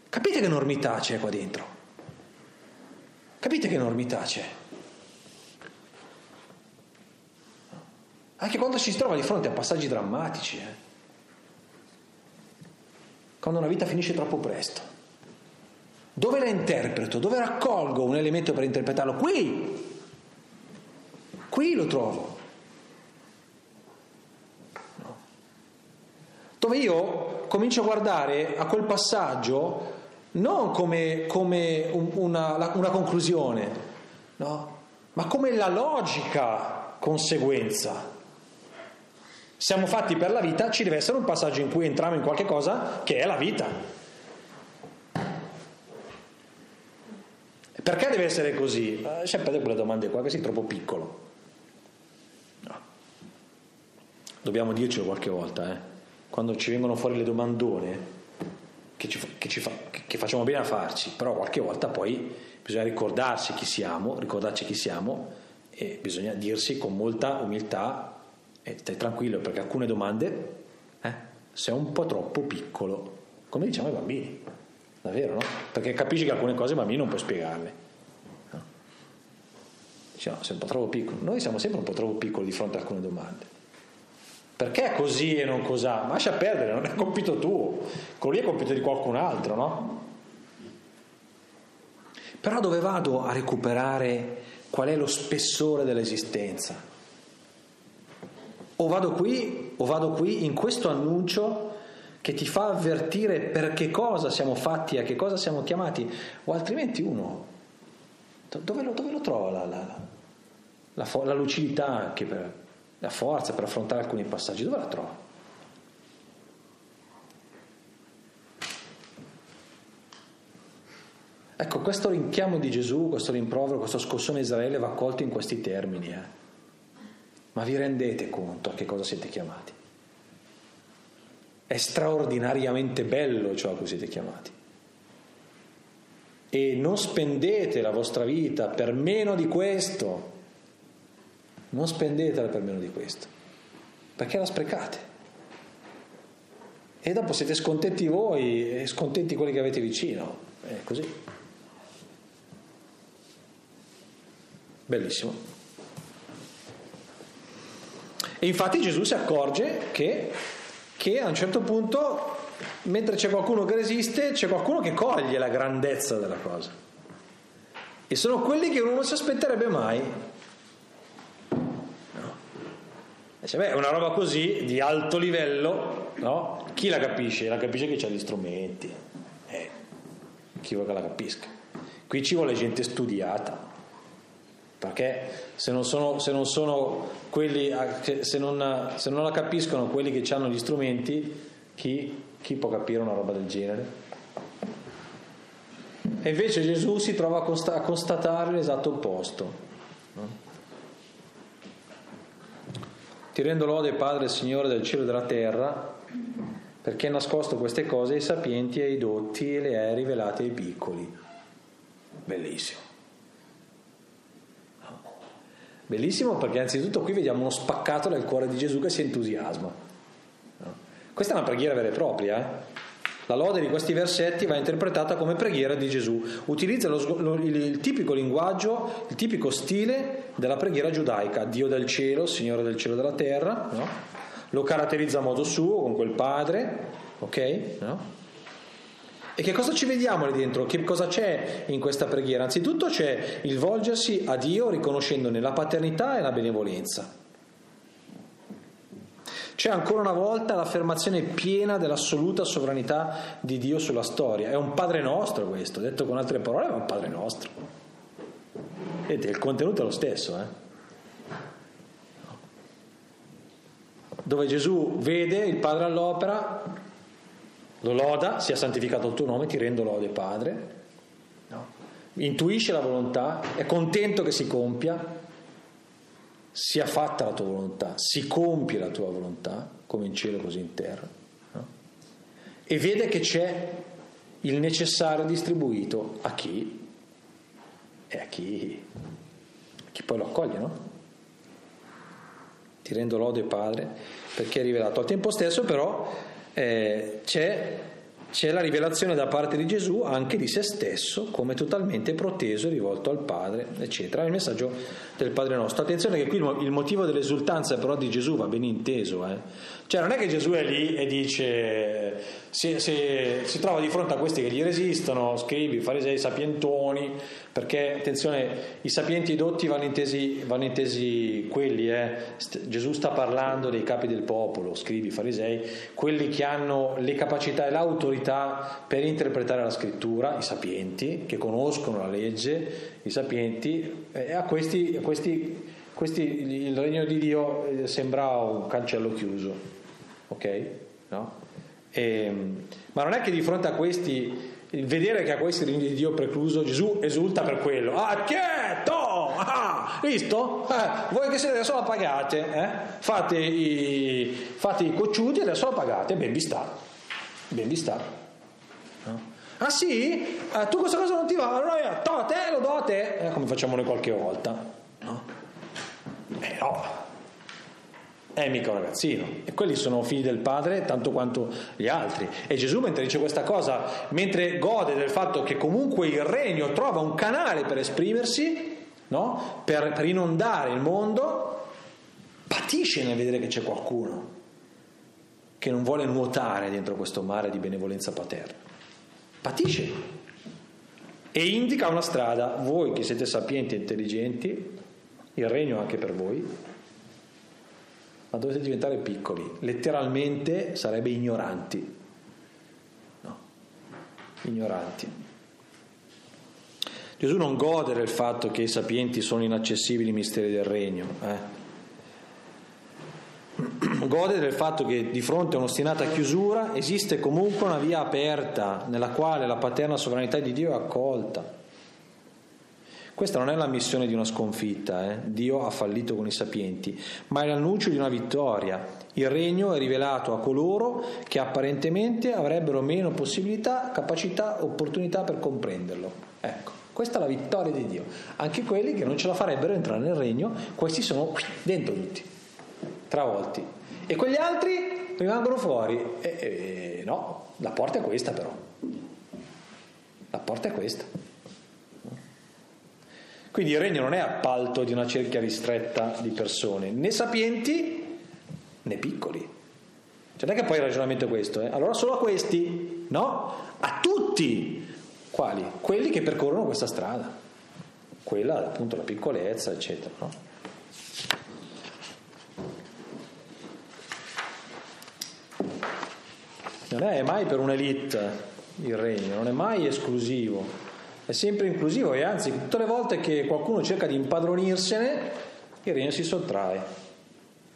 Capite che enormità c'è qua dentro? Capite che enormità c'è? Anche quando ci si trova di fronte a passaggi drammatici, eh? quando una vita finisce troppo presto. Dove la interpreto? Dove raccolgo un elemento per interpretarlo? Qui! Qui lo trovo. No. Dove io comincio a guardare a quel passaggio non come, come un, una, una, conclusione, no? ma come la logica conseguenza. Siamo fatti per la vita, ci deve essere un passaggio in cui entriamo in qualche cosa che è la vita. Perché deve essere così? Eh, sempre quelle domande qua che sei troppo piccolo. No. Dobbiamo dircelo qualche volta, eh? quando ci vengono fuori le domandone, che, ci, che, ci fa, che facciamo bene a farci, però qualche volta poi bisogna ricordarsi chi siamo, ricordarci chi siamo e bisogna dirsi con molta umiltà e stai tranquillo perché alcune domande eh, sei un po' troppo piccolo, come diciamo ai bambini, davvero no? Perché capisci che alcune cose i bambini non puoi spiegarle. No? Diciamo, sei un po' troppo piccolo. Noi siamo sempre un po' troppo piccoli di fronte a alcune domande. Perché così e non cos'ha? Ma lascia perdere, non è compito tuo, quello lì è compito di qualcun altro, no? Però dove vado a recuperare qual è lo spessore dell'esistenza? O vado qui, o vado qui in questo annuncio che ti fa avvertire per che cosa siamo fatti, a che cosa siamo chiamati, o altrimenti uno, dove lo, dove lo trova la, la, la, la lucidità anche per, la forza per affrontare alcuni passaggi, dove la trovo? Ecco, questo rinchiamo di Gesù, questo rimprovero, questo scossone Israele va colto in questi termini. Eh? Ma vi rendete conto a che cosa siete chiamati? È straordinariamente bello ciò a cui siete chiamati. E non spendete la vostra vita per meno di questo non spendetela per meno di questo, perché la sprecate. E dopo siete scontenti voi e scontenti quelli che avete vicino. È così. Bellissimo. E infatti Gesù si accorge che, che a un certo punto, mentre c'è qualcuno che resiste, c'è qualcuno che coglie la grandezza della cosa. E sono quelli che uno non si aspetterebbe mai. Dice, beh, una roba così di alto livello, no? Chi la capisce? La capisce che ha gli strumenti. Eh, chi vuole che la capisca? Qui ci vuole gente studiata. Perché se non sono, se non quelli, se non, se non, la capiscono quelli che hanno gli strumenti, chi, chi può capire una roba del genere? E invece Gesù si trova a constatare l'esatto opposto. No? Ti rendo lode, Padre, Signore del cielo e della terra, perché hai nascosto queste cose ai sapienti e ai dotti e le hai rivelate ai piccoli. Bellissimo. Bellissimo perché anzitutto qui vediamo uno spaccato nel cuore di Gesù che si entusiasma. Questa è una preghiera vera e propria. Eh? La lode di questi versetti va interpretata come preghiera di Gesù. Utilizza lo, lo, il, il, tipico linguaggio, il tipico stile della preghiera giudaica. Dio del cielo, Signore del cielo e della terra. No? Lo caratterizza a modo suo, con quel padre. Ok? No? E che cosa ci vediamo lì dentro? Che cosa c'è in questa preghiera? Anzitutto c'è il volgersi a Dio riconoscendone la paternità e la benevolenza. C'è ancora una volta l'affermazione piena dell'assoluta sovranità di Dio sulla storia. È un Padre nostro questo, detto con altre parole, è un Padre nostro. Vedete, il contenuto è lo stesso. Eh? Dove Gesù vede il Padre all'opera, lo loda, sia santificato il tuo nome, ti rendo lode Padre. No. Intuisce la volontà, è contento che si compia, sia fatta la tua volontà, si compie la tua volontà, come in cielo così in terra, no? e vede che c'è il necessario distribuito a chi? E a chi, chi poi lo accoglie, no? Ti rendo lode Padre perché è rivelato. Al tempo stesso però eh, c'è c'è la rivelazione da parte di Gesù anche di se stesso come totalmente proteso e rivolto al Padre, eccetera. È il messaggio del Padre nostro. Attenzione che qui il motivo dell'esultanza però di Gesù va ben inteso. Eh? Cioè non è che Gesù è lì e dice, si, si, si trova di fronte a questi che gli resistono, scrivi, farisei, sapientoni, perché attenzione, i sapienti dotti vanno intesi, vanno intesi quelli, eh? Gesù sta parlando dei capi del popolo, scrivi, farisei, quelli che hanno le capacità e l'autorità autorità per interpretare la scrittura, i sapienti, che conoscono la legge, i sapienti, e a questi, a questi, questi il regno di Dio eh, sembra un cancello chiuso, ok? No? E, ehm, ma non è che di fronte a questi il vedere che a questi regni di Dio precluso Gesù esulta per quello. Ah, tieto! Ah, visto? Eh, voi che siete adesso la pagate, eh? fate, i, fate i cocciuti e adesso la pagate, ben vi sta. Ben vi sta. No? Ah sì? Eh, tu questa cosa non ti va? Allora io, to, te lo do a te, eh, come facciamo noi qualche volta. No? Eh no è mica un ragazzino. E quelli sono figli del padre tanto quanto gli altri. E Gesù mentre dice questa cosa mentre gode del fatto che comunque il regno trova un canale per esprimersi no? per, per inondare il mondo patisce nel vedere che c'è qualcuno che non vuole nuotare dentro questo mare di benevolenza paterna. Patisce. E indica una strada. Voi che siete sapienti e intelligenti il regno anche per voi ma dovete diventare piccoli, letteralmente sarebbe ignoranti. No, ignoranti. Gesù non gode del fatto che i sapienti sono inaccessibili i misteri del regno, eh? gode del fatto che di fronte a un'ostinata chiusura esiste comunque una via aperta nella quale la paterna sovranità di Dio è accolta. Questa non è la missione di una sconfitta, eh? Dio ha fallito con i sapienti, ma è l'annuncio di una vittoria. Il regno è rivelato a coloro che apparentemente avrebbero meno possibilità, capacità, opportunità per comprenderlo. Ecco, questa è la vittoria di Dio. Anche quelli che non ce la farebbero entrare nel regno, questi sono dentro tutti, travolti. E quegli altri rimangono fuori. E, e, no, la porta è questa però. La porta è questa. Quindi il regno non è appalto di una cerchia ristretta di persone, né sapienti né piccoli. Cioè non è che poi il ragionamento è questo, eh? allora solo a questi, no? A tutti. Quali? Quelli che percorrono questa strada, quella appunto la piccolezza, eccetera. No? Non è mai per un'elite il regno, non è mai esclusivo è sempre inclusivo e anzi tutte le volte che qualcuno cerca di impadronirsene il regno si sottrae,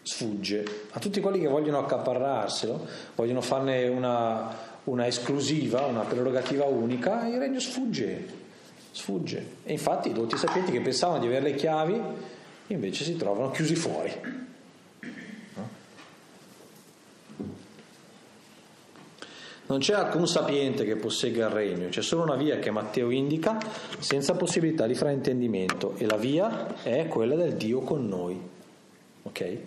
sfugge. A tutti quelli che vogliono accaparrarselo, vogliono farne una, una esclusiva, una prerogativa unica, il regno sfugge, sfugge. E infatti i doti sapienti che pensavano di avere le chiavi invece si trovano chiusi fuori. Non c'è alcun sapiente che possegga il regno, c'è solo una via che Matteo indica senza possibilità di fraintendimento e la via è quella del Dio con noi. Ok?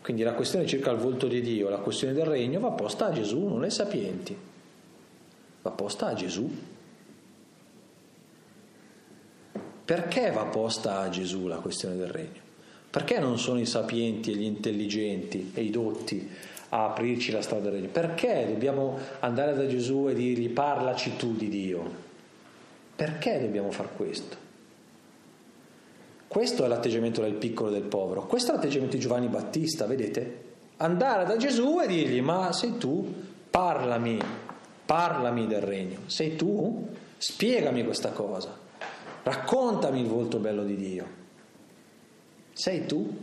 Quindi la questione circa il volto di Dio, la questione del regno va posta a Gesù, non ai sapienti, va posta a Gesù. Perché va posta a Gesù la questione del regno? Perché non sono i sapienti e gli intelligenti e i dotti a aprirci la strada del regno. Perché dobbiamo andare da Gesù e dirgli parlaci tu di Dio? Perché dobbiamo fare questo? Questo è l'atteggiamento del piccolo e del povero, questo è l'atteggiamento di Giovanni Battista, vedete? Andare da Gesù e dirgli ma sei tu, parlami, parlami del regno, sei tu? Spiegami questa cosa, raccontami il volto bello di Dio. Sei tu?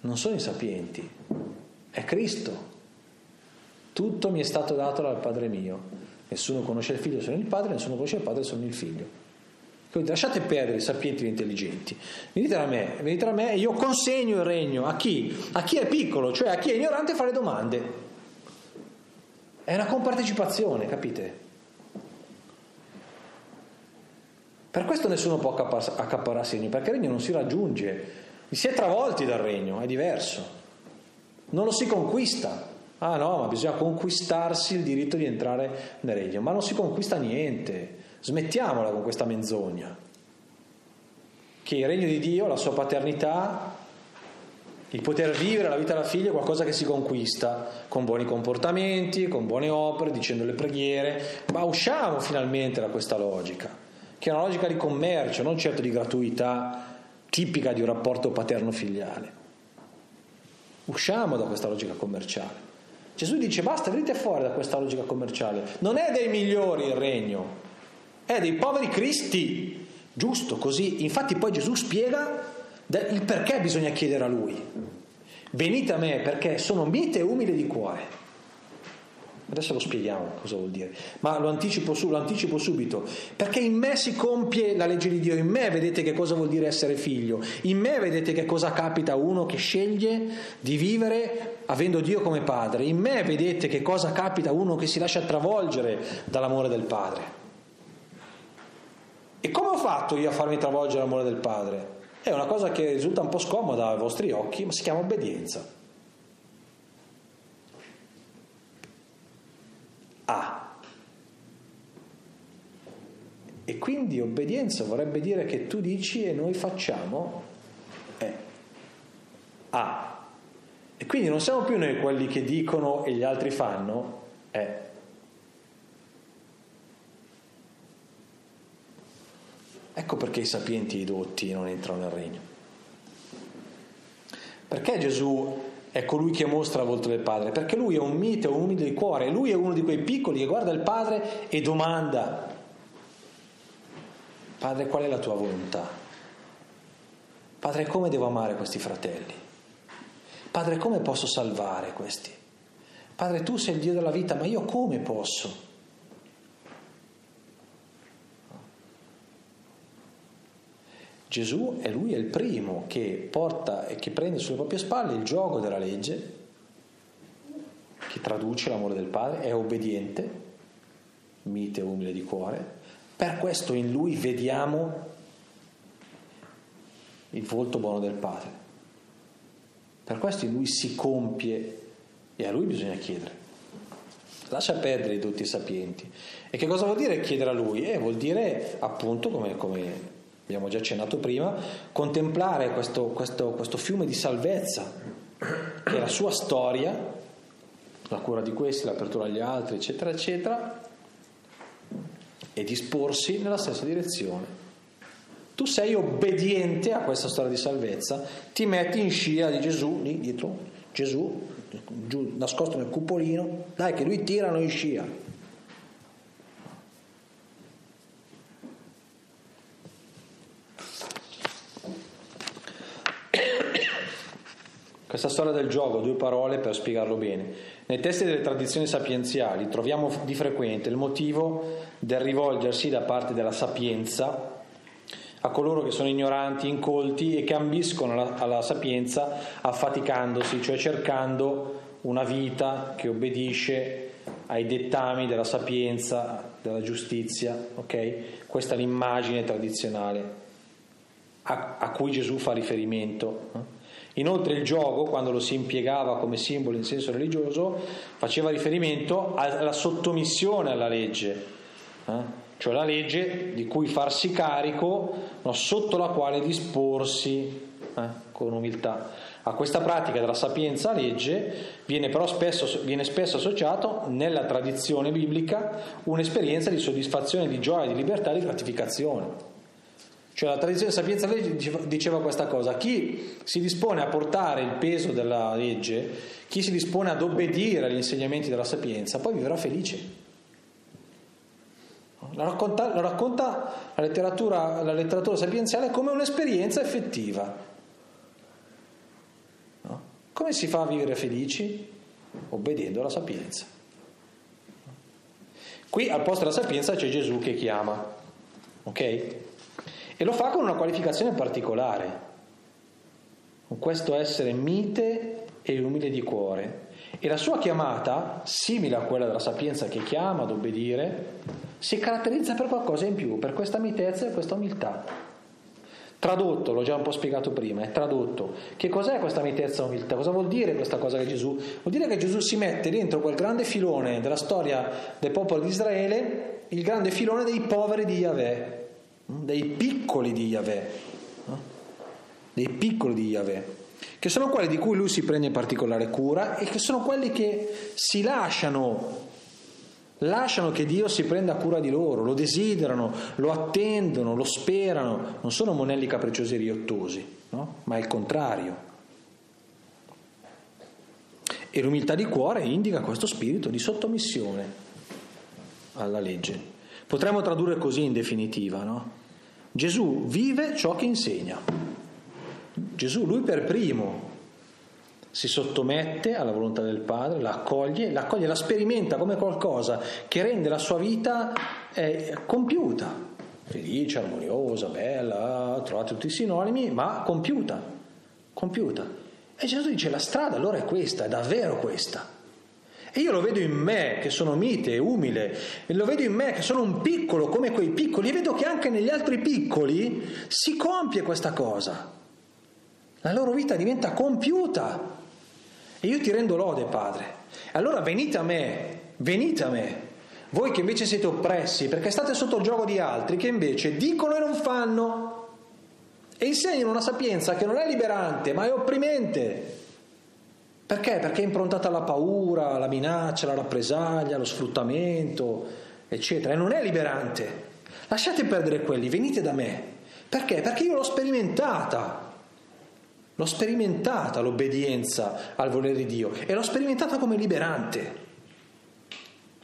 Non sono i sapienti, è Cristo. Tutto mi è stato dato dal Padre mio. Nessuno conosce il figlio se non il Padre, nessuno conosce il Padre se non il figlio. Quindi lasciate perdere i sapienti e gli intelligenti. Venite da me, venite da me e io consegno il regno a chi? A chi è piccolo, cioè a chi è ignorante a fare domande. È una compartecipazione, capite? Per questo nessuno può accaparrarsi il regno, perché il regno non si raggiunge. Si è travolti dal regno, è diverso. Non lo si conquista. Ah no, ma bisogna conquistarsi il diritto di entrare nel regno. Ma non si conquista niente. Smettiamola con questa menzogna. Che il regno di Dio, la sua paternità, il poter vivere la vita della figlia è qualcosa che si conquista con buoni comportamenti, con buone opere, dicendo le preghiere, ma usciamo finalmente da questa logica, che è una logica di commercio, non certo di gratuità tipica di un rapporto paterno-filiale. Usciamo da questa logica commerciale. Gesù dice basta, venite fuori da questa logica commerciale. Non è dei migliori il regno, è dei poveri cristi. Giusto, così. Infatti poi Gesù spiega il perché bisogna chiedere a lui. Venite a me perché sono mite e umile di cuore. Adesso lo spieghiamo cosa vuol dire, ma lo anticipo, lo anticipo, subito, perché in me si compie la legge di Dio, in me vedete che cosa vuol dire essere figlio, in me vedete che cosa capita a uno che sceglie di vivere avendo Dio come padre, in me vedete che cosa capita a uno che si lascia travolgere dall'amore del padre. E come ho fatto io a farmi travolgere dall'amore del padre? È una cosa che risulta un po' scomoda ai vostri occhi, ma si chiama obbedienza. A. E quindi obbedienza vorrebbe dire che tu dici e noi facciamo E. A. E quindi non siamo più noi quelli che dicono e gli altri fanno E. Ecco perché i sapienti e i dotti non entrano nel regno. Perché Gesù è colui che mostra la volta del Padre? Perché lui è un mite, un umile di cuore, lui è uno di quei piccoli che guarda il Padre e domanda, Padre qual è la tua volontà? Padre come devo amare questi fratelli? Padre come posso salvare questi? Padre tu sei il Dio della vita, ma io come posso? Gesù è lui è il primo che porta e che prende sulle proprie spalle il gioco della legge, che traduce l'amore del Padre, è obbediente, mite e umile di cuore. Per questo in lui vediamo il volto buono del Padre. Per questo in lui si compie e a lui bisogna chiedere. Lascia perdere i dotti sapienti. E che cosa vuol dire chiedere a lui? Eh, vuol dire appunto come, come abbiamo già accennato prima, contemplare questo, questo, questo fiume di salvezza, che è la sua storia, la cura di questi, l'apertura agli altri, eccetera, eccetera, e disporsi nella stessa direzione. Tu sei obbediente a questa storia di salvezza, ti metti in scia di Gesù, lì dietro, Gesù, giù, nascosto nel cupolino, dai che lui tirano in scia. Questa storia del gioco, due parole per spiegarlo bene. Nei testi delle tradizioni sapienziali troviamo di frequente il motivo del rivolgersi da parte della sapienza a coloro che sono ignoranti, incolti e che ambiscono alla, alla sapienza affaticandosi, cioè cercando una vita che obbedisce ai dettami della sapienza, della giustizia, ok? Questa è l'immagine tradizionale a, a cui Gesù fa riferimento. Inoltre il gioco, quando lo si impiegava come simbolo in senso religioso, faceva riferimento alla sottomissione alla legge, eh? cioè la legge di cui farsi carico, no, sotto la quale disporsi eh, con umiltà. A questa pratica della sapienza legge viene però spesso, viene spesso associato nella tradizione biblica un'esperienza di soddisfazione, di gioia, di libertà, di gratificazione. Cioè la tradizione sapienza diceva questa cosa, chi si dispone a portare il peso della legge, chi si dispone ad obbedire agli insegnamenti della sapienza, poi vivrà felice. La racconta, la, racconta la, letteratura, la letteratura sapienziale come un'esperienza effettiva. No? Come si fa a vivere felici? Obbedendo alla sapienza. Qui al posto della sapienza c'è Gesù che chiama. Ok? E lo fa con una qualificazione particolare, con questo essere mite e umile di cuore. E la sua chiamata, simile a quella della sapienza che chiama ad obbedire, si caratterizza per qualcosa in più, per questa mitezza e questa umiltà. Tradotto, l'ho già un po' spiegato prima, è tradotto. Che cos'è questa mitezza e umiltà? Cosa vuol dire questa cosa che Gesù? Vuol dire che Gesù si mette dentro quel grande filone della storia del popolo di Israele, il grande filone dei poveri di Yahweh, dei piccoli di Yahweh, dei piccoli di Yahweh, che sono quelli di cui lui si prende particolare cura e che sono quelli che si lasciano, lasciano che Dio si prenda cura di loro, lo desiderano, lo attendono, lo sperano, non sono monelli capricciosi e riottosi, no? ma è il contrario. E l'umiltà di cuore indica questo spirito di sottomissione alla legge. Potremmo tradurre così in definitiva, no? Gesù vive ciò che insegna. Gesù, lui per primo, si sottomette alla volontà del Padre, la accoglie, la, la sperimenta come qualcosa che rende la sua vita eh, compiuta, felice, armoniosa, bella, trovate tutti i sinonimi, ma compiuta, compiuta. E Gesù dice la strada allora è questa, è davvero questa. E io lo vedo in me che sono mite umile, lo vedo in me che sono un piccolo come quei piccoli, e vedo che anche negli altri piccoli si compie questa cosa. La loro vita diventa compiuta. E io ti rendo lode, Padre. Allora venite a me, venite a me, voi che invece siete oppressi perché state sotto il gioco di altri che invece dicono e non fanno e insegnano una sapienza che non è liberante ma è opprimente. Perché? Perché è improntata alla paura, alla minaccia, alla rappresaglia, allo sfruttamento, eccetera, e non è liberante. Lasciate perdere quelli, venite da me. Perché? Perché io l'ho sperimentata. L'ho sperimentata l'obbedienza al volere di Dio e l'ho sperimentata come liberante.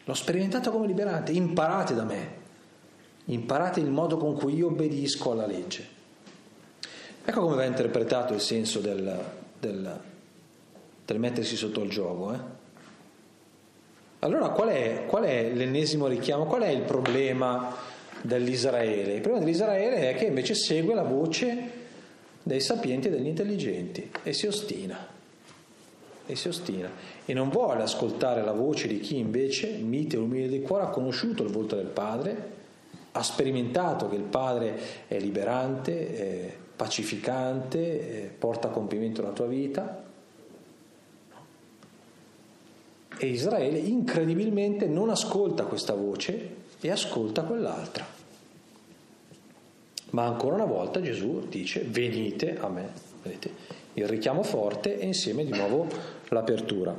L'ho sperimentata come liberante. Imparate da me. Imparate il modo con cui io obbedisco alla legge. Ecco come va interpretato il senso del, del per mettersi sotto il gioco. Eh? Allora qual è, qual è l'ennesimo richiamo? Qual è il problema dell'Israele? Il problema dell'Israele è che invece segue la voce dei sapienti e degli intelligenti e si ostina. E si ostina. E non vuole ascoltare la voce di chi invece, mite e umile di cuore, ha conosciuto il volto del Padre, ha sperimentato che il Padre è liberante, è pacificante, porta a compimento la tua vita E Israele incredibilmente non ascolta questa voce e ascolta quell'altra. Ma ancora una volta Gesù dice venite a me. Vedete? Il richiamo forte e insieme di nuovo l'apertura.